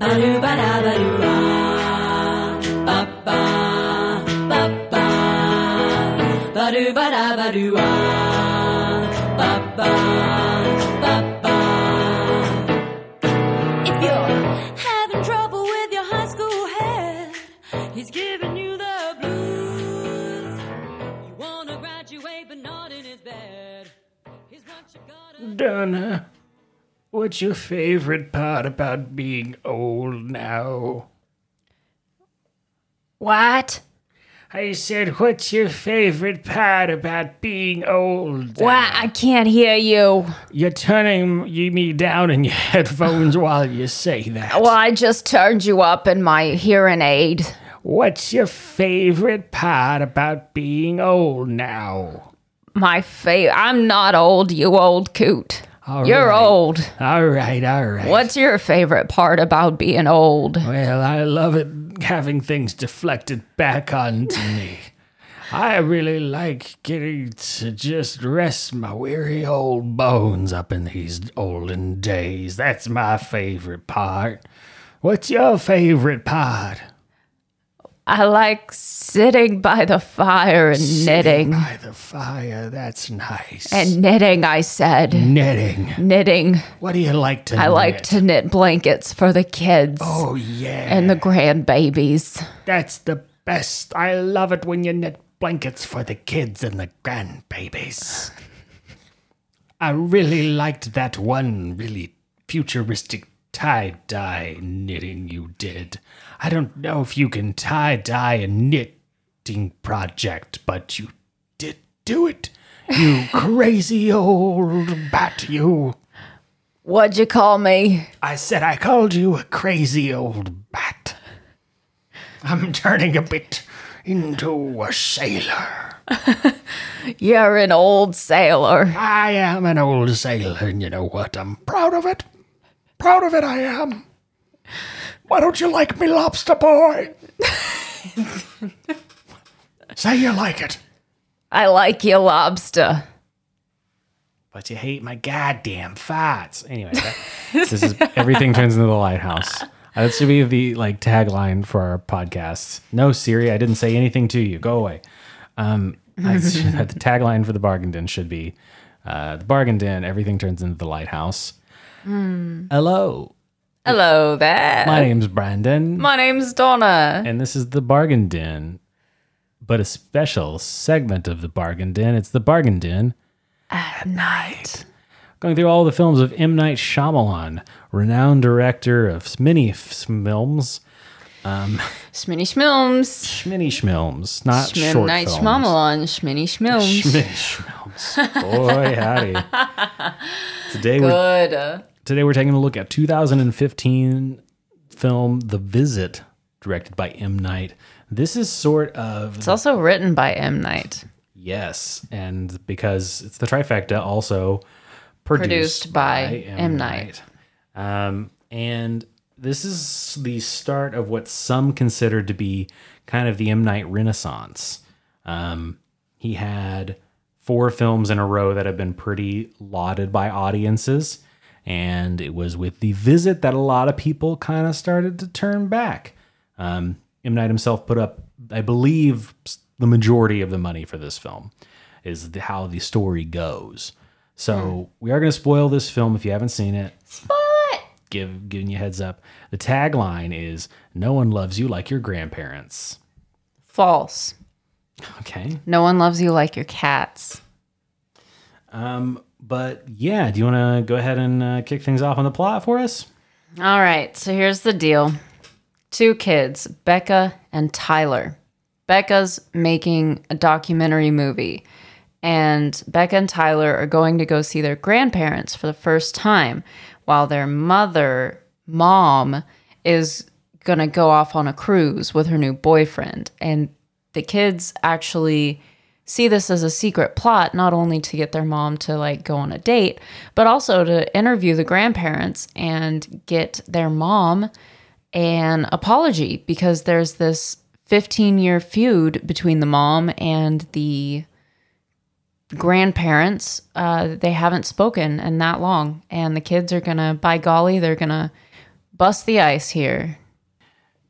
Ba-doo, ba-da, ba-doo, ah. Ba-ba, ba-ba. Ba-doo, ba-da, ba-doo, ah. Ba-ba, ba-ba. If you're having trouble with your high school head, he's giving you the blues. You wanna graduate, but not in his bed. He's what you gotta. Donna, what's your favorite part about being old now? What? I said, what's your favorite part about being old? What? I can't hear you. You're turning me down in your headphones while you say that. Well, I just turned you up in my hearing aid. What's your favorite part about being old now? My favorite. I'm not old, you old coot. All You're right. old. All right, all right. What's your favorite part about being old? Well, I love it having things deflected back onto me. I really like getting to just rest my weary old bones up in these olden days. That's my favorite part. What's your favorite part? I like sitting by the fire and knitting. By the fire, that's nice. And knitting, I said. knitting. Knitting. What do you like to knit? I like to knit blankets for the kids Oh, yeah. and the grandbabies. That's the best. I love it when you knit blankets for the kids and the grandbabies. I really liked that one really futuristic tie dye knitting you did. I don't know if you can tie dye a knitting project, but you did do it. You crazy old bat, you. What'd you call me? I said I called you a crazy old bat. I'm turning a bit into a sailor. You're an old sailor. I am an old sailor, and you know what? I'm proud of it. Proud of it, I am. Why don't you like me, lobster boy? Say you like it. I like you, lobster. But you hate my goddamn farts. Anyway, that, This is everything turns into the lighthouse. Uh, That should be the like tagline for our podcast. No, Siri, I didn't say anything to you. Go away. Um, I, the tagline for the bargain den should be uh, the bargain den. Everything turns into the lighthouse. Hello, Hello there. my name's Brandon, My name's Donna. and this is the bargain den, but a special segment of the bargain den. It's the bargain den At night. going through all the films of M. Night Shyamalan, renowned director of many films, Sminny Schmilms. Schminny Schmilms, not Schmin short Night films. Schmamalon. Schminny Schmilms. Schminny Schmilms. Boy, howdy. Today we're Good. uh, today we're taking a look at 2015 film The Visit, directed by M. Night. This is sort of It's also written by M. Night. yes, and because it's the trifecta, also produced, Produced by M. Night. Um, and this is the start of what some consider to be kind of the M. Night Renaissance. Um, he had four films in a row that have been pretty lauded by audiences. And it was with The Visit that a lot of people kind of started to turn back. Um, M. Night himself put up, I believe, the majority of the money for this film, is the, how the story goes. So we are going to spoil this film if you haven't seen it Spoil it. give giving you a heads up. The tagline is "No one loves you like your grandparents." False. Okay, No one loves you like your cats. um, but yeah, do you want to go ahead and uh, kick things off on the plot for us? All right, so here's the deal two kids, Becca and Tyler. Becca's making a documentary movie, and Becca and Tyler are going to go see their grandparents for the first time, while their mother, mom, is going to go off on a cruise with her new boyfriend. And the kids actually see this as a secret plot not only to get their mom to like go on a date but also to interview the grandparents and get their mom an apology because there's this 15 year feud between the mom and the grandparents uh, they haven't spoken in that long and the kids are gonna by golly they're gonna bust the ice here.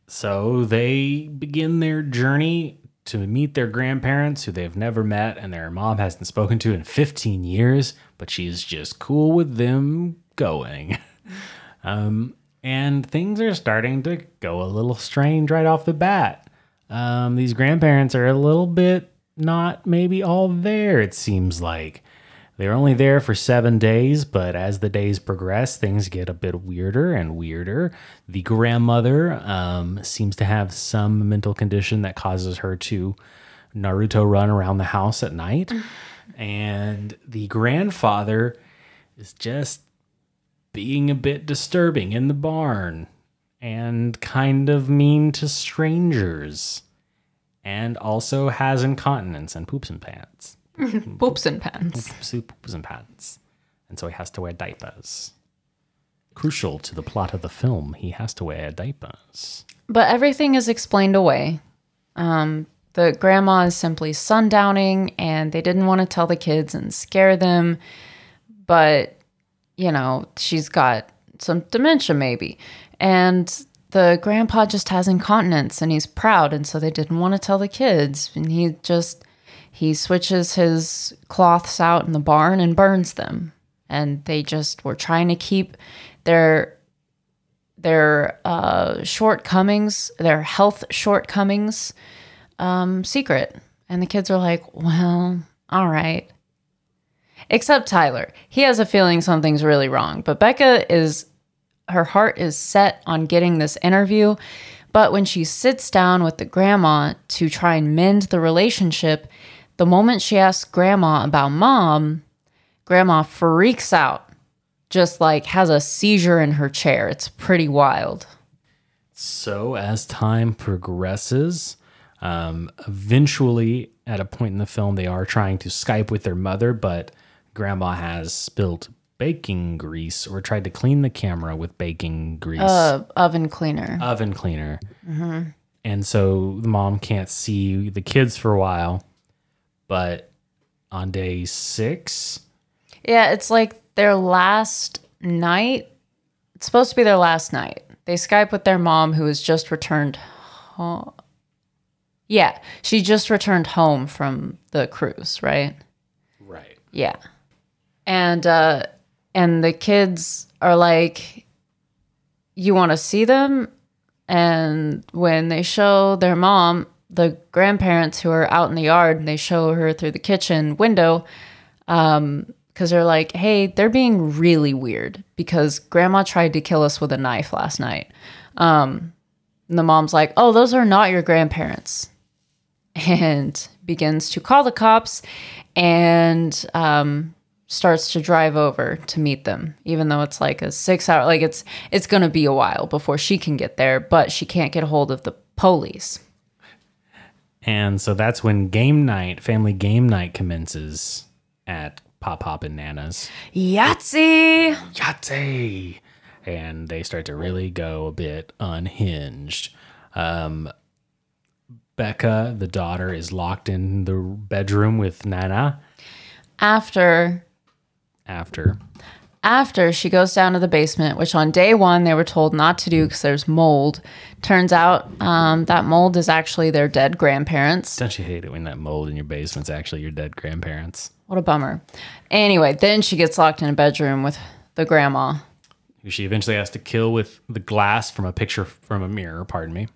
So they begin their journey to meet their grandparents who they've never met and their mom hasn't spoken to in 15 years, but she's just cool with them going. Um, and things are starting to go a little strange right off the bat. Um, these grandparents are a little bit not maybe all there, it seems like. They're only there for seven days, but as the days progress, things get a bit weirder and weirder. The grandmother um, seems to have some mental condition that causes her to Naruto run around the house at night. and the grandfather is just being a bit disturbing in the barn and kind of mean to strangers. And also has incontinence and poops in pants Poops and pants. poops and pants. And so he has to wear diapers. Crucial to the plot of the film, he has to wear diapers. But everything is explained away. Um, the grandma is simply sundowning, and they didn't want to tell the kids and scare them. But, you know, she's got some dementia, maybe. And the grandpa just has incontinence and he's proud. And so they didn't want to tell the kids. And he just, he switches his cloths out in the barn and burns them. And they just were trying to keep their their uh, shortcomings, their health shortcomings, um, secret. And the kids are like, well, all right. Except Tyler. He has a feeling something's really wrong. But Becca is, her heart is set on getting this interview. But when she sits down with the grandma to try and mend the relationship, the moment she asks grandma about mom, grandma freaks out just like has a seizure in her chair. It's pretty wild. So, as time progresses, um, eventually, at a point in the film, they are trying to Skype with their mother, but grandma has spilt baking grease or tried to clean the camera with baking grease. Uh, oven cleaner. oven cleaner. And so the mom can't see the kids for a while. But on day six, Yeah, it's like their last night. It's supposed to be their last night. They Skype with their mom, who has just returned home. Yeah, she just returned home from the cruise, right? right. Yeah. And uh and the kids are like you want to see them and when they show their mom the grandparents who are out in the yard and they show her through the kitchen window um cuz they're like hey they're being really weird because grandma tried to kill us with a knife last night. Um and the mom's like oh those are not your grandparents. And begins to call the cops and um, starts to drive over to meet them even though it's like a six hour like it's it's gonna be a while before she can get there but she can't get a hold of the police And so that's when game night, family game night commences at Pop Pop and Nana's. yahtzee Yahtzee! And they start to really go a bit unhinged. Um, Becca, the daughter, is locked in the bedroom with Nana after after. After she goes down to the basement which on day one they were told not to do because there's mold turns out um, that mold is actually their dead grandparents Don't you hate it when that mold in your basement's actually your dead grandparents? what a bummer anyway then she gets locked in a bedroom with the grandma who she eventually has to kill with the glass from a picture from a mirror, pardon me.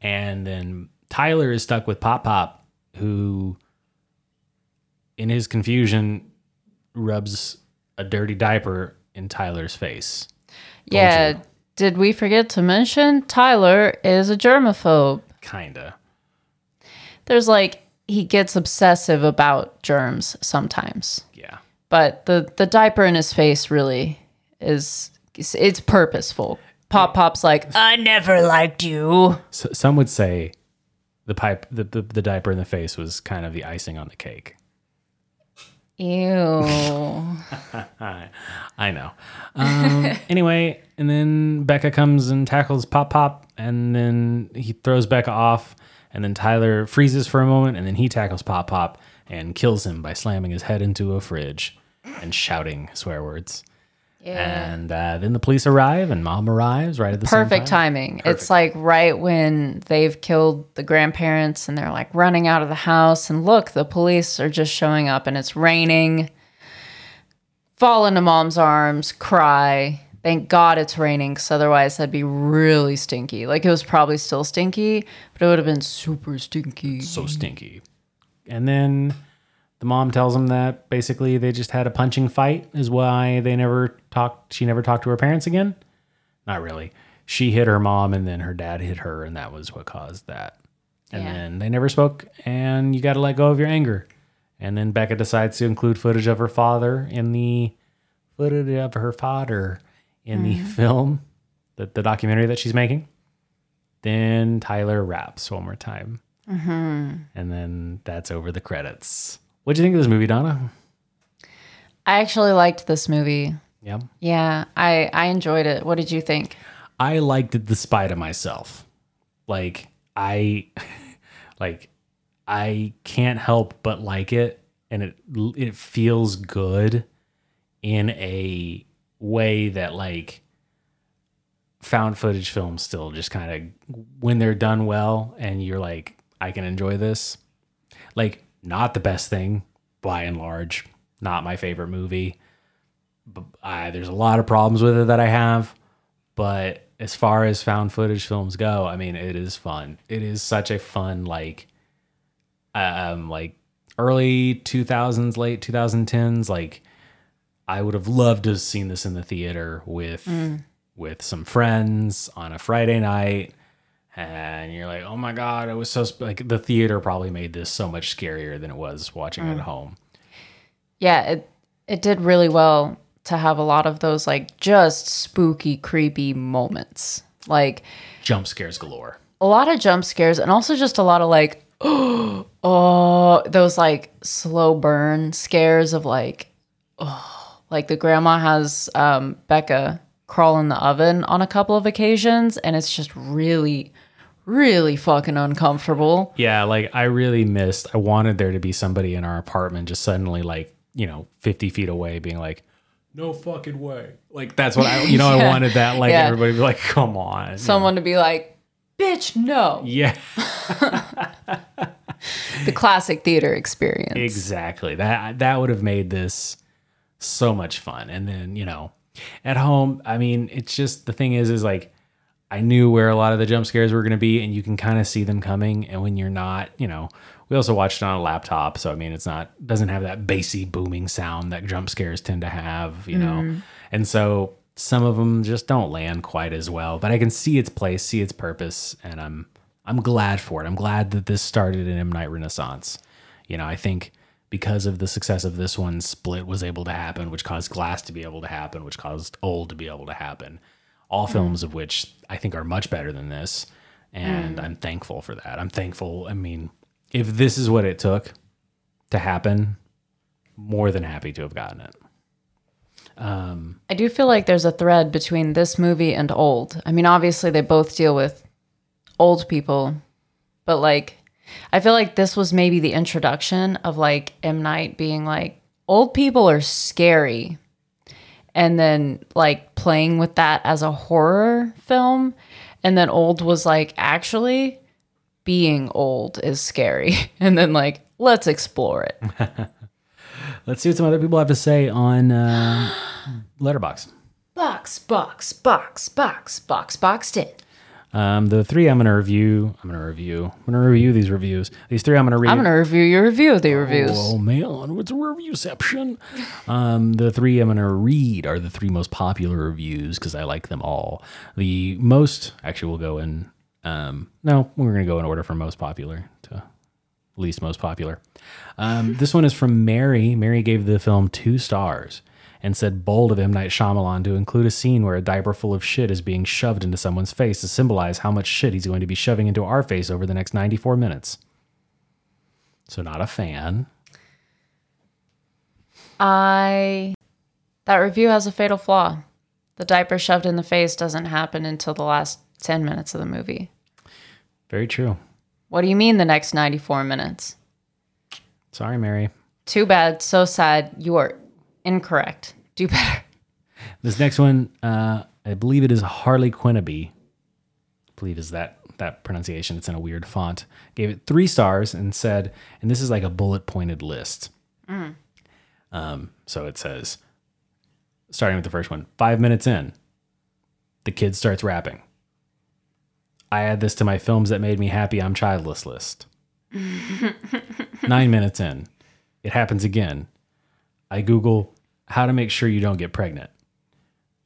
And then Tyler is stuck with Pop Pop, who, in his confusion, rubs a dirty diaper in Tyler's face. Yeah. you. Did we forget to mention Tyler is a germaphobe? Kinda. There's like he gets obsessive about germs sometimes. Yeah. But the the diaper in his face really is it's, it's purposeful. Pop Pop's like, I never liked you. So, some would say the pipe, the, the, the diaper in the face was kind of the icing on the cake. Ew. I know. Um, anyway, and then Becca comes and tackles Pop Pop, and then he throws Becca off, and then Tyler freezes for a moment, and then he tackles Pop Pop and kills him by slamming his head into a fridge and shouting swear words. And uh, then the police arrive, and mom arrives right at the same Perfect time. timing. It's like right when they've killed the grandparents and they're like running out of the house. And look, the police are just showing up and it's raining. Fall into mom's arms, cry. Thank God it's raining because otherwise that'd be really stinky. Like it was probably still stinky, but it would have been super stinky. so stinky. And then the mom tells him that basically they just had a punching fight is why they never talked she never talked to her parents again. Not really. She hit her mom and then her dad hit her and that was what caused that. And Yeah. then they never spoke and you got to let go of your anger. And then Becca decides to include footage of her father in the footage of her father in the mm-hmm. film, the, the documentary that she's making. Then Tyler raps one more time. Mm-hmm. And then that's over the credits. What'd you think of this movie, Donna? I actually liked this movie. Yeah. Yeah, I, I enjoyed it. What did you think? I liked it despite of myself. Like I like I can't help but like it and it it feels good in a way that like found footage films still just kind of when they're done well and you're like I can enjoy this. Like not the best thing by and large, not my favorite movie. But I, there's a lot of problems with it that I have, but as far as found footage films go, I mean, it is fun. It is such a fun like, um, like early 2000s, late 2010s. Like, I would have loved to have seen this in the theater with with some friends on a Friday night. And you're like, oh my god, it was so sp-. like the theater probably made this so much scarier than it was watching it at home. Yeah, it it did really well to have a lot of those like just spooky, creepy moments. Like Jump scares galore. a lot of jump scares and also just a lot of like oh those like slow burn scares of like oh like the grandma has um Becca crawl in the oven on a couple of occasions and it's just really really fucking uncomfortable. Yeah, like I really missed. I wanted there to be somebody in our apartment just suddenly, like you know, fifty feet away, being like, "No fucking way!" Like that's what I, you know, I wanted that. Like Yeah. everybody be like, "Come on!" Someone to be like, "Bitch, no." Yeah, The classic theater experience. exactly. That that would have made this so much fun. And then you know, at home, I mean, it's just the thing is, is like. I knew where a lot of the jump scares were going to be, and you can kind of see them coming. And when you're not, you know, we also watched it on a laptop, so I mean, it's not doesn't have that bassy booming sound that jump scares tend to have, you know. Mm-hmm. And so some of them just don't land quite as well. But I can see its place, see its purpose, and I'm I'm glad for it. I'm glad that this started an M Night Renaissance. You know, I think because of the success of this one, Split was able to happen, which caused Glass to be able to happen, which caused Old to be able to happen. All mm-hmm. films of which I think are much better than this. And mm. I'm thankful for that. I'm thankful. I mean, if this is what it took to happen, more than happy to have gotten it. Um, I do feel like there's a thread between this movie and old. I mean, obviously they both deal with old people, but like I feel like this was maybe the introduction of like M Night being like old people are scary. And then like playing with that as a horror film. And then old was like actually being old is scary. And then like let's explore it. Let's see what some other people have to say on uh, Letterboxd. box, box, box, box, box, boxed in. Um, the three I'm going to review, I'm going to review, I'm going to review these reviews. These three I'm going to read. I'm gonna review your review of the reviews. Oh man, what's a reviewception? Um, the three I'm gonna read are the three most popular reviews because I like them all. The most, actually, we'll go in. Um, no, we're gonna go in order from most popular to least most popular. Um, this one is from Mary. Mary gave the film two stars and said bold of M Night Shyamalan to include a scene where a diaper full of shit is being shoved into someone's face to symbolize how much shit he's going to be shoving into our face over the next 94 minutes. So not a fan. I that review has a fatal flaw. The diaper shoved in the face doesn't happen until the last ten minutes of the movie. Very true. What do you mean the next ninety four minutes? Sorry, Mary. Too bad, so sad. You are incorrect. Do better. This next one, uh, I believe it is Harley Quinnaby. I believe is that that pronunciation. It's in a weird font. Gave it three stars and said, and this is like a bullet pointed list. Um, so it says, starting with the first one, five minutes in, the kid starts rapping. I add this to my films that made me happy. I'm childless list. Nine minutes in, it happens again. I Google how to make sure you don't get pregnant.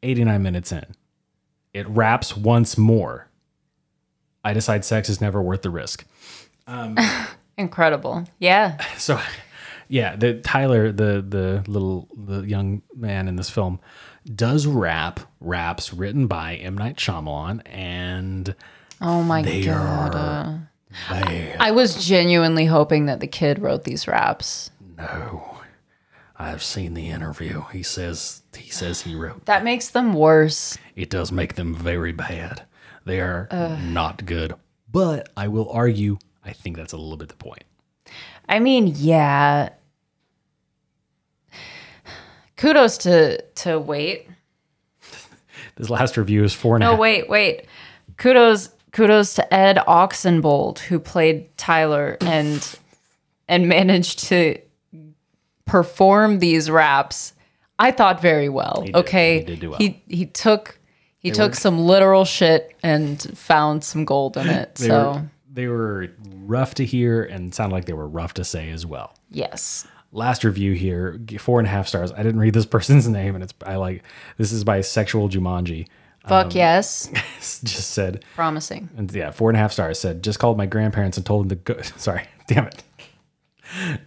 89 minutes in, it wraps once more. I decide sex is never worth the risk. Um, Incredible. Yeah. So, yeah, the Tyler, the the little the young man in this film, does rap raps written by M Night Shyamalan, and Oh my god. are bad. I was genuinely hoping that the kid wrote these raps. No, I've seen the interview. He says he says he wrote. That makes them worse. It does make them very bad. They are not good. But I will argue, I think that's a little bit the point. I mean, yeah. Kudos to to wait. This last review is four and a No, half. wait, wait. Kudos kudos to Ed Oxenbould who played Tyler and and managed to perform these raps. I thought very well. did. Okay. He did do well. He he took he took some literal shit and found some gold in it. They, so were, they were rough to hear and sound like they were rough to say as well. yes. last review here four and a half stars i didn't read this person's name and it's i like this is by sexual jumanji Fuck Um, yes. just said Promising. and yeah four and a half stars said just called my grandparents and told them to go sorry damn it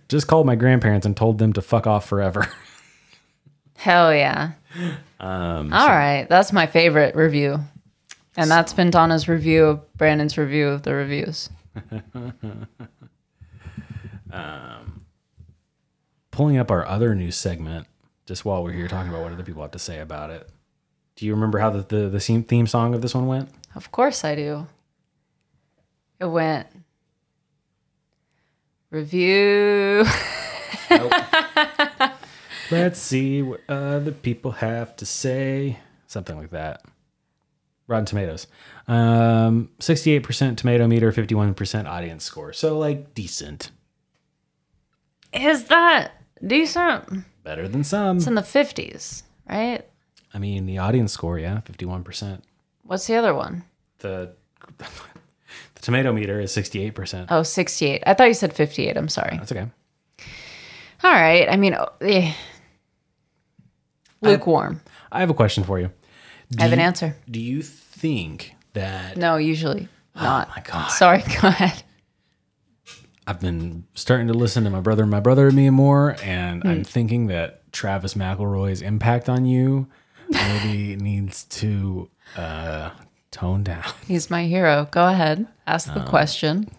just called my grandparents and told them to fuck off forever Hell yeah. Um, All right. That's my favorite review. And that's been Donna's review of Brandon's review of the reviews. um, pulling up our other news segment just while we're here talking about what other people have to say about it do you remember how the, the, the theme song of this one went Of course I do. It went review. Let's see what other people have to say. Something like that. Rotten Tomatoes. Um, 68% tomato meter, 51% audience score. So, like, decent. Is that decent? Better than some. It's in the 50s, right? I mean, the audience score, yeah, 51%. What's the other one? The, the tomato meter is 68%. Oh, 68. I thought you said 58. I'm sorry. That's okay. All right. I mean, oh, eh. lukewarm. I have a question for you. I have an you- answer. Do you think that No, usually not. Oh my God. Sorry. Go ahead. I've been starting to listen to my brother and my brother and me more, and I'm Hmm. thinking that Travis McElroy's impact on you maybe needs to uh, tone down. He's my hero. Go ahead. Ask the question.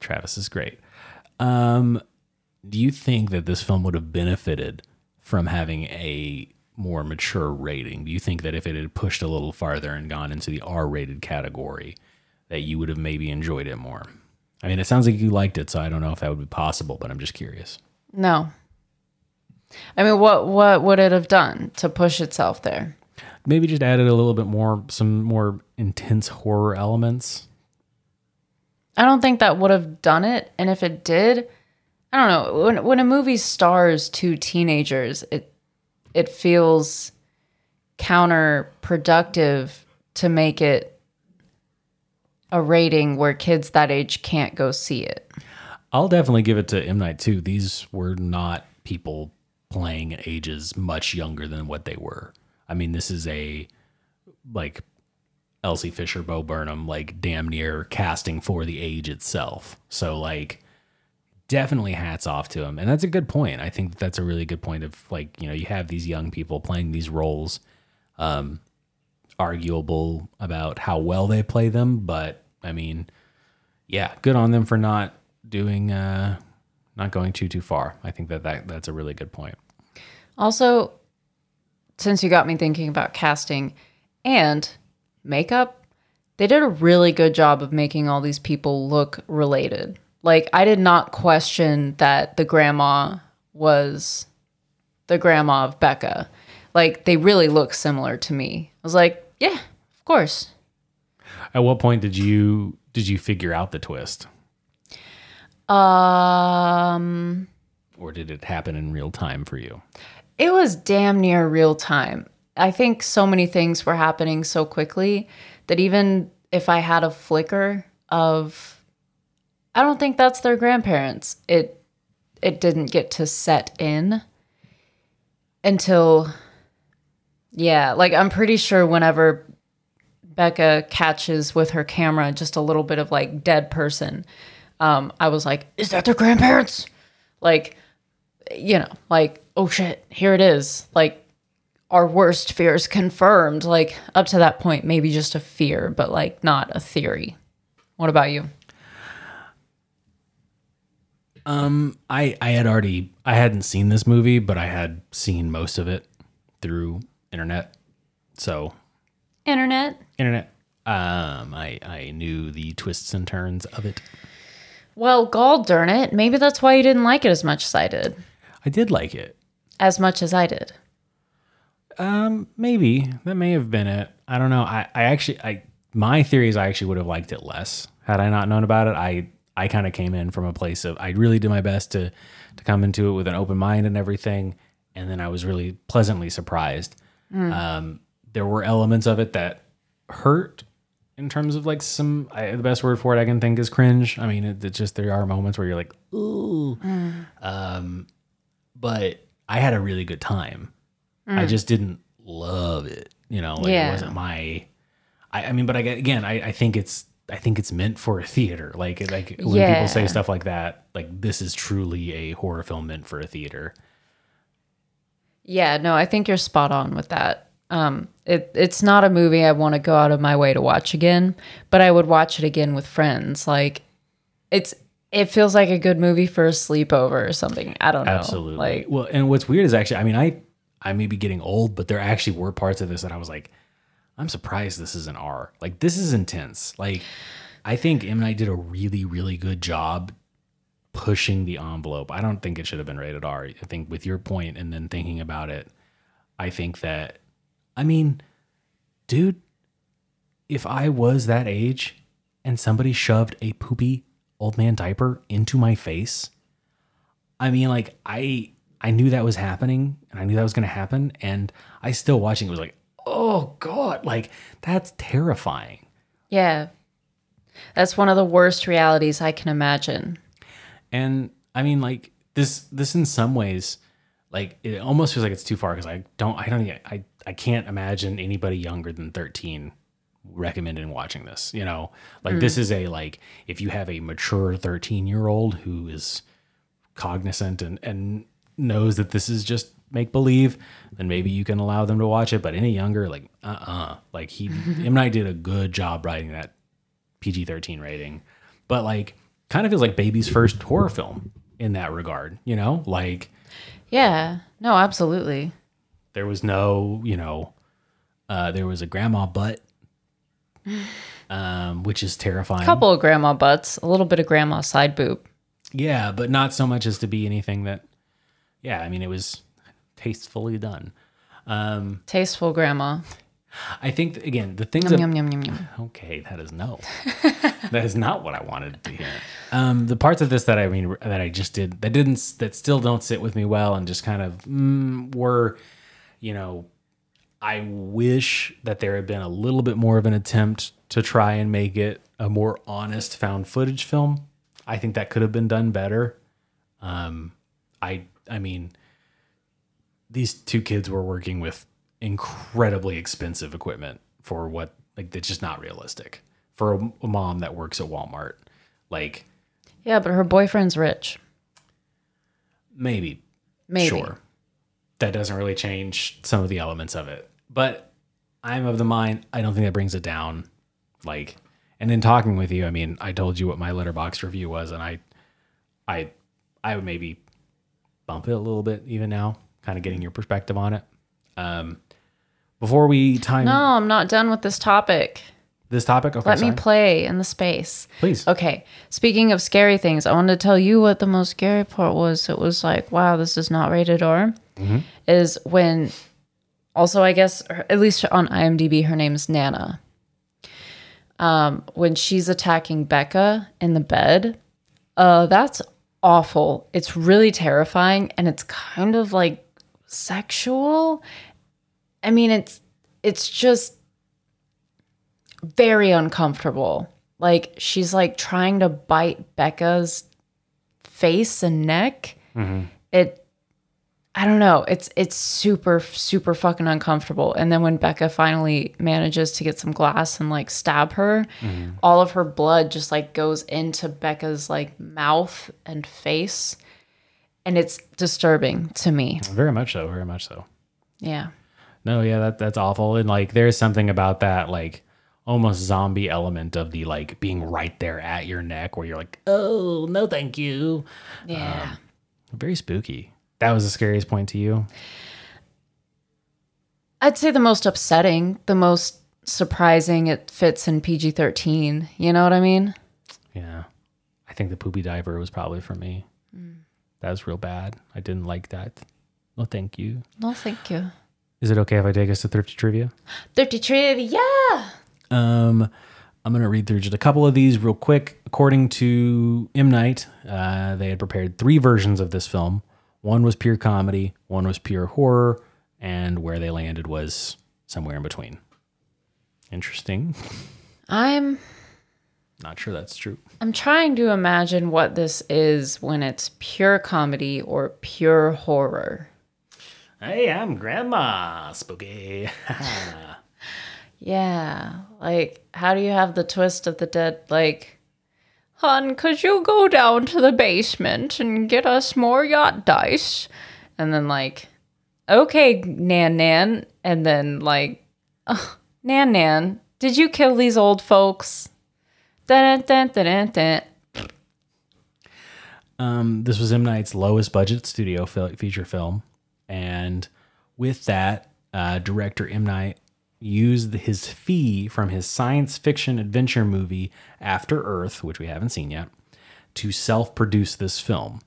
Travis is great. Um, do you think that this film would have benefited from having a more mature rating? Do you think that if it had pushed a little farther and gone into the R-rated category, that you would have maybe enjoyed it more? I mean, it sounds like you liked it, so I don't know if that would be possible, but I'm just curious. No. I mean, what what would it have done to push itself there? Maybe just added a little bit more some more intense horror elements I don't think that would have done it. And if it did, I don't know. When when a movie stars two teenagers, it it feels counterproductive to make it a rating where kids that age can't go see it. i'll definitely give it to m night too these were not people playing ages much younger than what they were i mean this is a like elsie fisher bo burnham like damn near casting for the age itself. So like definitely hats off to him and that's a good point. I think that's a really good point of like you know you have these young people playing these roles um arguable about how well they play them but i mean yeah good on them for not doing uh not going too too far. I think that, that that's a really good point. Also, since you got me thinking about casting and makeup, they did a really good job of making all these people look related. Like, I did not question that the grandma was the grandma of Becca. like they really look similar to me. I was like, yeah, of course. At what point did you did you figure out the twist, Um, or did it happen in real time for you? It was damn near real time. I think so many things were happening so quickly that even if I had a flicker of I don't think that's their grandparents, it it didn't get to set in until yeah, like I'm pretty sure whenever Becca catches with her camera just a little bit of like dead person, um, I was like, is that their grandparents? Like, you know, like, oh shit, here it is. Like, our worst fears confirmed. Like, up to that point, maybe just a fear, but like not a theory. What about you? Um, I I had already I hadn't seen this movie, but I had seen most of it through internet. So Internet. internet. Um, I I knew the twists and turns of it. Well, gall darn it. Maybe that's why you didn't like it as much as I did. I did like it. As much as I did. Um, maybe that may have been it. I don't know. I, I actually, I my theory is I actually would have liked it less had I not known about it. I I kind of came in from a place of I really did my best to to come into it with an open mind and everything, and then I was really pleasantly surprised. Um, there were elements of it that hurt in terms of like some I, the best word for it I can think is cringe. I mean, it, it's just there are moments where you're like, ooh, um, but I had a really good time. I just didn't love it. You know, like Yeah. it wasn't my. I, I mean, but I, again, I, I think it's I think it's meant for a theater. Like like when people say stuff like that, like this is truly a horror film meant for a theater. Yeah, no, I think you're spot on with that. Um, it it's not a movie I want to go out of my way to watch again, but I would watch it again with friends. Like, it's it feels like a good movie for a sleepover or something. I don't know. Absolutely. Like, well, and what's weird is actually, I mean, I I may be getting old, but there actually were parts of this that I was like, I'm surprised this is an R. Like this is intense. Like I think M Night did a really really good job pushing the envelope. I don't think it should have been rated R. I think with your point and then thinking about it, I think that I mean, dude, if I was that age and somebody shoved a poopy old man diaper into my face, I mean, like I I knew that was happening, and I knew that was going to happen, and I still watching it was like, oh god, like that's terrifying. yeah, that's one of the worst realities I can imagine. And I mean, like this this in some ways, like it almost feels like it's too far because I don't I don't I I can't imagine anybody younger than thirteen recommending watching this. You know, like this is a like if you have a mature thirteen year old who is cognizant and and knows that this is just make believe, then maybe you can allow them to watch it. But any younger, like uh uh like he M Night did a good job writing that PG thirteen rating, but like kind of feels like baby's first horror film in that regard. You know, like Yeah, no, absolutely. there was no, you know, uh, there was a grandma butt, um, which is terrifying. A couple of grandma butts, a little bit of grandma side boob. Yeah, but not so much as to be anything that. Yeah, I mean, it was tastefully done. Um, Tasteful grandma. I think again the things Yum, that yum, yum, yum, yum. Okay, that is no. that is not what I wanted to hear. Um, the parts of this that I mean that I just did that didn't that still don't sit with me well and just kind of mm, were, you know, I wish that there had been a little bit more of an attempt to try and make it a more honest found footage film. I think that could have been done better. Um, I I mean, these two kids were working with incredibly expensive equipment for what like that's just not realistic for a, a mom that works at Walmart. Like Yeah, but her boyfriend's rich. maybe, Maybe. sure, that doesn't really change some of the elements of it. But I'm of the mind I don't think that brings it down. Like, and in talking with you, I mean, I told you what my Letterboxd review was, and I, I, I would maybe bump it a little bit even now, kind of getting your perspective on it. Um, before we time No, I'm not done with this topic. this topic, okay, Let me play in the space. please. Okay. Speaking of scary things, I wanted to tell you what the most scary part was. It was like, wow, this is not rated R. Mm-hmm. Is when also, I guess, at least on IMDb, her name's Nana. Um, when she's attacking Becca in the bed, uh, that's awful. It's really terrifying, and it's kind of like sexual. I mean, it's it's just very uncomfortable. Like she's like trying to bite Becca's face and neck. It I don't know. It's it's super super fucking uncomfortable. And then when Becca finally manages to get some glass and like stab her, mm-hmm. all of her blood just like goes into Becca's like mouth and face. And it's disturbing to me. Very much so. Very much so. Yeah. No, yeah, that that's awful. And like, there's something about that, like, almost zombie element of the like being right there at your neck, where you're like, oh no, thank you. Yeah. Um, very spooky. That was the scariest point to you. I'd say the most upsetting, the most surprising it fits in PG 13. You know what I mean? Yeah, I think the poopy diaper was probably for me. That was real bad. I didn't like that. No, thank you. No, thank you. Is it okay if I take us to thrifty trivia? 30 trivia. Yeah. Um, I'm going to read through just a couple of these real quick. According to M. Night, uh, they had prepared three versions of this film. One was pure comedy, one was pure horror, and where they landed was somewhere in between. Interesting. I'm Not sure that's true. I'm trying to imagine what this is when it's pure comedy or pure horror. Hey, I'm Grandma Spooky. Yeah, like how do you have the twist of the dead like Hun, could you go down to the basement and get us more yacht dice? And then like, okay, Nan Nan, and then like, "Ugh, Nan Nan, did you kill these old folks? Um, this was M. Night's lowest budget studio feature film, and with that, uh, director M. Night used his fee from his science fiction adventure movie After Earth, which we haven't seen yet, to self-produce this film.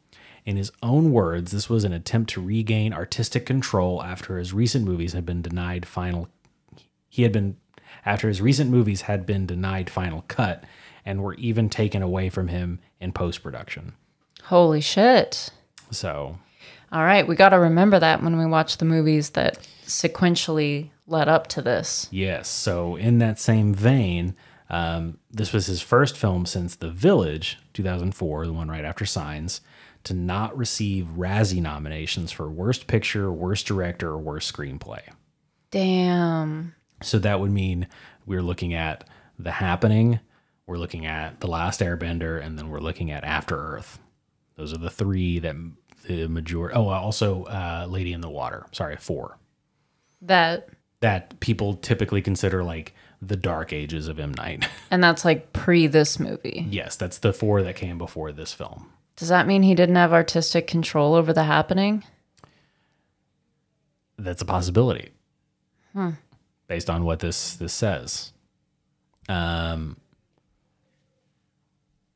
In his own words, this was an attempt to regain artistic control after his recent movies had been denied final. He had been after his recent movies had been denied final cut and were even taken away from him in post production. Holy shit. So All right, we got to remember that when we watch the movies that sequentially led up to this. Yes. So, in that same vein, um, this was his first film since The Village, 2004, the one right after Signs, to not receive Razzie nominations for Worst Picture, Worst Director, or Worst Screenplay. Damn. So, that would mean we're looking at The Happening, we're looking at The Last Airbender, and then we're looking at After Earth. Those are the three that the majority. Oh, also uh, Lady in the Water. Sorry, four. That That people typically consider like the dark ages of M. Night. and that's like pre this movie. Yes, that's the four that came before this film. Does that mean he didn't have artistic control over the happening? That's a possibility, based on what this this says. Um,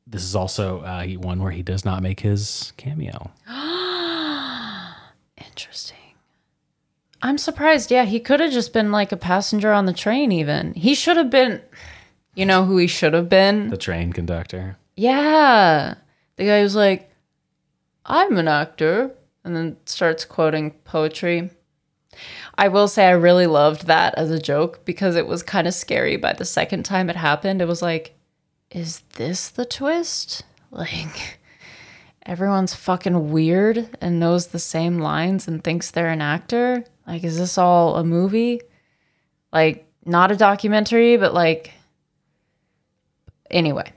this is also uh, he- one where he does not make his cameo. Interesting. I'm surprised. Yeah, he could have just been like a passenger on the train, even. He should have been. You know who he should have been? The train conductor. Yeah. The guy who's like, I'm an actor, and then starts quoting poetry. I will say I really loved that as a joke because it was kind of scary by the second time it happened. It was like, is this the twist? Like, everyone's fucking weird and knows the same lines and thinks they're an actor? Like, is this all a movie? Like, not a documentary, but like, anyway.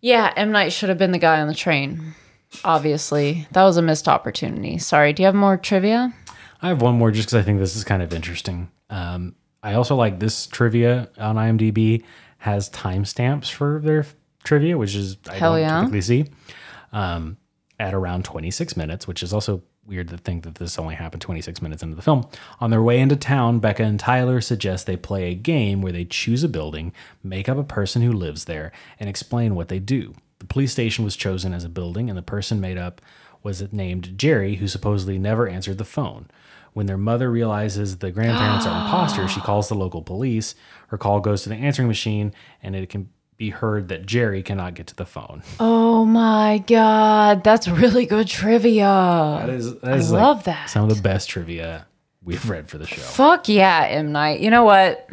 Yeah, M. Night should have been the guy on the train. Obviously. That was a missed opportunity. Sorry. Do you have more trivia? I have one more just because I think this is kind of interesting. Um, I also like this trivia on IMDb has timestamps for their trivia, which is I Hell don't yeah. typically see. Um, at around 26 minutes, which is also weird to think that this only happened 26 minutes into the film. On their way into town, Becca and Tyler suggest they play a game where they choose a building, make up a person who lives there, and explain what they do. The police station was chosen as a building, and the person made up was named Jerry, who supposedly never answered the phone. When their mother realizes the grandparents are imposters, she calls the local police. Her call goes to the answering machine, and it can be heard that Jerry cannot get to the phone. Oh my god, that's really good trivia. That is, that is I like love that. Some of the best trivia we've read for the show. Fuck yeah, M Night. You know what?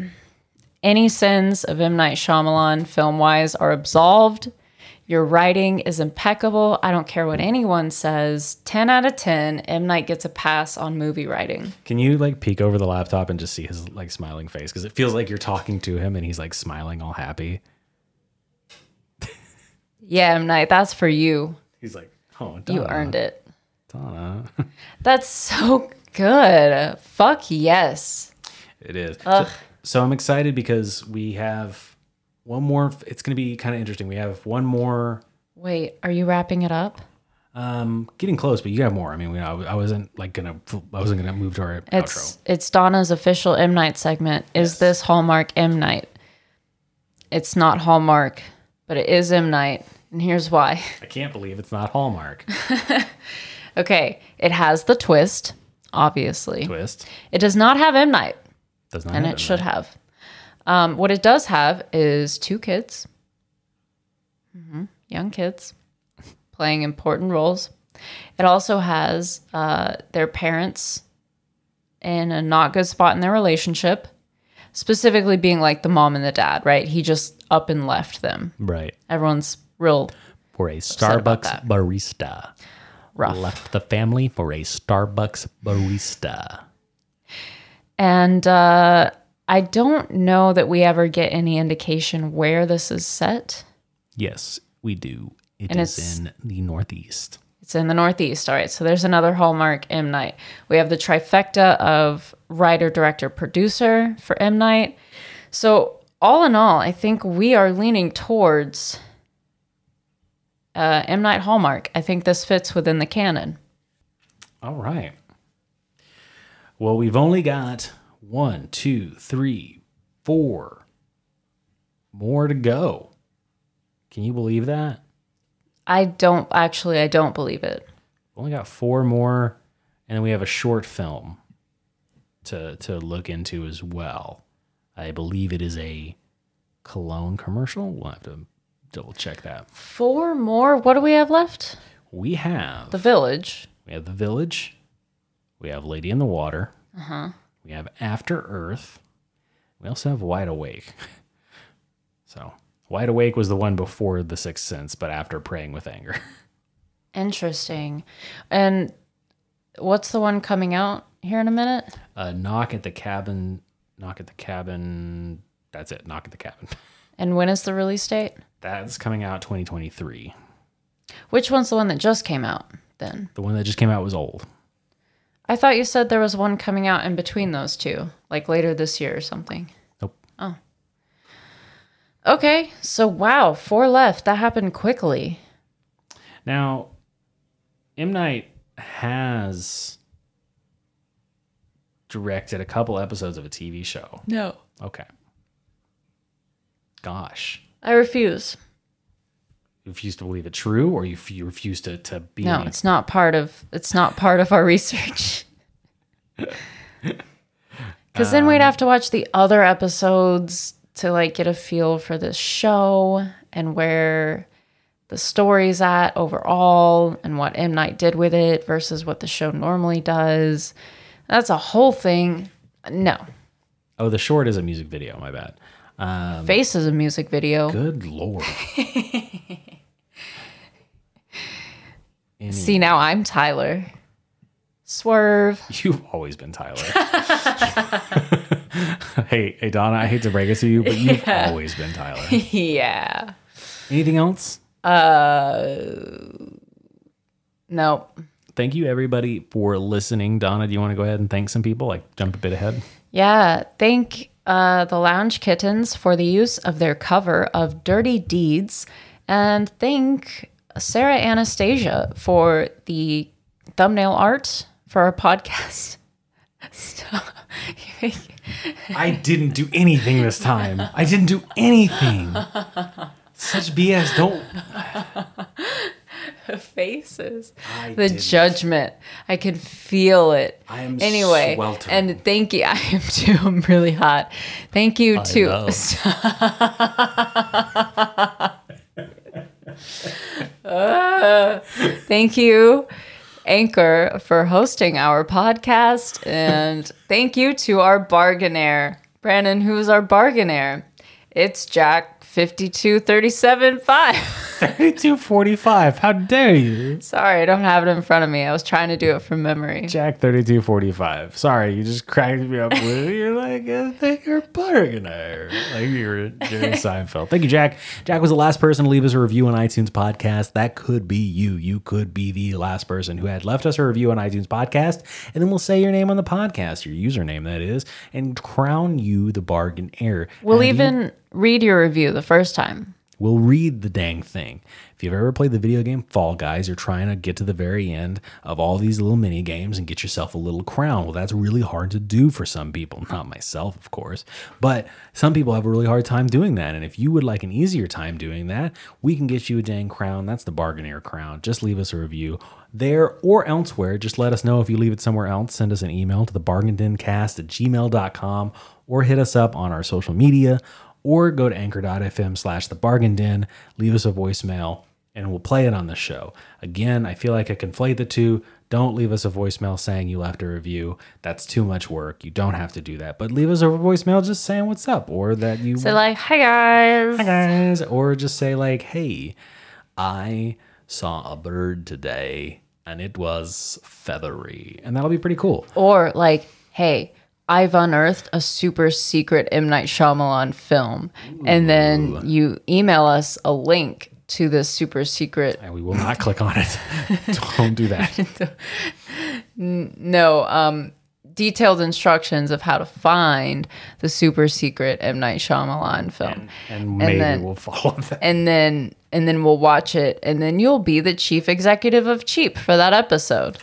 Any sins of M Night Shyamalan film wise are absolved. Your writing is impeccable. I don't care what anyone says. 10 out of 10, M Night gets a pass on movie writing. Can you like peek over the laptop and just see his like smiling face? Because it feels like you're talking to him and he's like smiling all happy. Yeah, M Night, that's for you. He's like, oh, Donna. You earned it. Donna. That's so good. Fuck yes. It is. So, so I'm excited because we have one more. It's going to be kind of interesting. We have one more. Wait, are you wrapping it up? Um, getting close, but you got more. I mean, we, I, I wasn't like gonna. I wasn't gonna move to our It's outro. it's Donna's official M Night segment. Is this Hallmark M Night? It's not Hallmark, but it is M Night, and here's why. I can't believe it's not Hallmark Okay, it has the twist, obviously. twist. It does not have M Night, Does not. and it should have. Um, what it does have is two kids, Mhm, young kids, playing important roles. It also has uh, their parents in a not good spot in their relationship, specifically being like the mom and the dad, right? He just up and left them. right Everyone's real for a Starbucks barista. rough. Left the family for a Starbucks barista. And uh, I don't know that we ever get any indication where this is set. Yes, we do. It And is it's- in the Northeast. It's in the Northeast. All right. So there's another Hallmark M Night. We have the trifecta of writer, director, producer for M Night. So all in all, I think we are leaning towards uh, M Night Hallmark. I think this fits within the canon. All right. Well, we've only got one, two, three, four more to go. Can you believe that? I don't actually. I don't believe it. We've only got four more, and then we have a short film to to look into as well. I believe it is a cologne commercial. We'll have to double check that. Four more. What do we have left? We have The Village. We have The Village. We have Lady in the Water. Uh-huh. We have After Earth. We also have Wide Awake. so, Wide Awake was the one before The Sixth Sense, but after Praying with Anger. Interesting. And what's the one coming out here in a minute? Uh, Knock at the Cabin. Knock at the Cabin. That's it. Knock at the Cabin. And when is the release date? That's coming out 2023. Which one's the one that just came out then? The one that just came out was old. I thought you said there was one coming out in between those two, like later this year or something. Nope. Oh. Okay, so wow, four left. That happened quickly. Now, M. Night has directed a couple episodes of a TV show. No. Okay. Gosh. I refuse. You refuse to believe it true or you, f- you refuse to, to be No, it's not part of it's not part of our research. Cuz then we'd um, have to watch the other episodes to like get a feel for this show and where the story's at overall and what M Night did with it versus what the show normally does. That's a whole thing. No. Oh, the short is a music video, my bad. Um, Face is a music video. good lord. Any- See, now I'm Tyler. Swerve. You've always been Tyler. hey, hey Donna, I hate to break it to you, but you've always been Tyler. yeah. Anything else? Uh, Nope. Thank you everybody for listening. Donna, do you want to go ahead and thank some people? Like jump a bit ahead. Yeah, thank uh, the Lounge Kittens for the use of their cover of Dirty Deeds, and thank Sara Anastasia for the thumbnail art for our podcast. Stop. I didn't do anything this time. I didn't do anything. Such BS. Don't. The faces, I the didn't. judgment. I could feel it. I am anyway. sweltering. And thank you. I am too. I'm really hot. Thank you to. know. Uh, thank you, Anchor, for hosting our podcast, and thank you to our bargainaire, Brandon. Who's our bargainaire? It's Jack fifty two thirty seven five. 3245. How dare you? Sorry, I don't have it in front of me. I was trying to do it from memory. Jack 3245. Sorry, you just cracked me up with it. You're like, I think you're bargainer. Like you're Jerry Seinfeld. Thank you, Jack. Jack was the last person to leave us a review on iTunes podcast. That could be you. You could be the last person who had left us a review on iTunes podcast. And then we'll say your name on the podcast, your username, that is, and crown you the bargain heir. We'll Have you- even read your review the first time. We'll read the dang thing. If you've ever played the video game Fall Guys, you're trying to get to the very end of all these little mini games and get yourself a little crown. Well, that's really hard to do for some people. Not myself, of course, but some people have a really hard time doing that. And if you would like an easier time doing that, we can get you a dang crown. That's the Bargainer crown. Just leave us a review there or elsewhere. Just let us know if you leave it somewhere else. Send us an email to the bargaindencast at gmail.com or hit us up on our social media or go to anchor.fm slash the bargain den, leave us a voicemail, and we'll play it on the show. Again, I feel like I conflate the two. Don't leave us a voicemail saying you left a review. That's too much work. You don't have to do that. But leave us a voicemail just saying what's up or that you So, like, hi guys. Hi guys. Or just say like, hey, I saw a bird today and it was feathery. And that'll be pretty cool. Or like, hey, I've unearthed a super secret M Night Shyamalan film, and then you email us a link to this super secret. And we will not click on it. don't do that. No, um, detailed instructions of how to find the super secret M Night Shyamalan film, And maybe then- we'll follow that. and then and then we'll watch it, and then you'll be the chief executive of Cheap for that episode.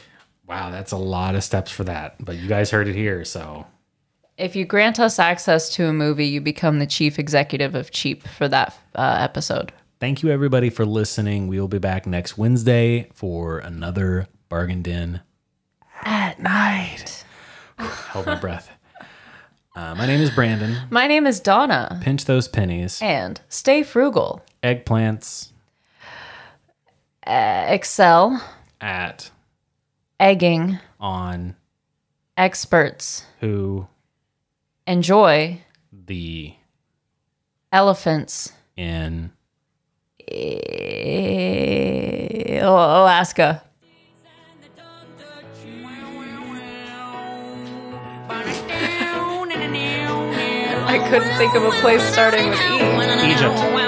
Wow, that's a lot of steps for that. But you guys heard it here, so If you grant us access to a movie, you become the chief executive of Cheap for that uh, episode. thank you everybody for listening. We will be back next Wednesday for another Bargain Den. At night. Hold my breath. Uh, my name is Brandon. My name is Donna, Pinch those pennies. and stay frugal. Eggplants Excel, at egging, on experts, who enjoy, the elephants, in Alaska. I couldn't think of a place starting with E. Egypt.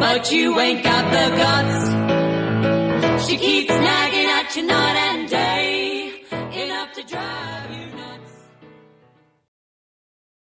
but you ain't got the guts. She keeps nagging at you night.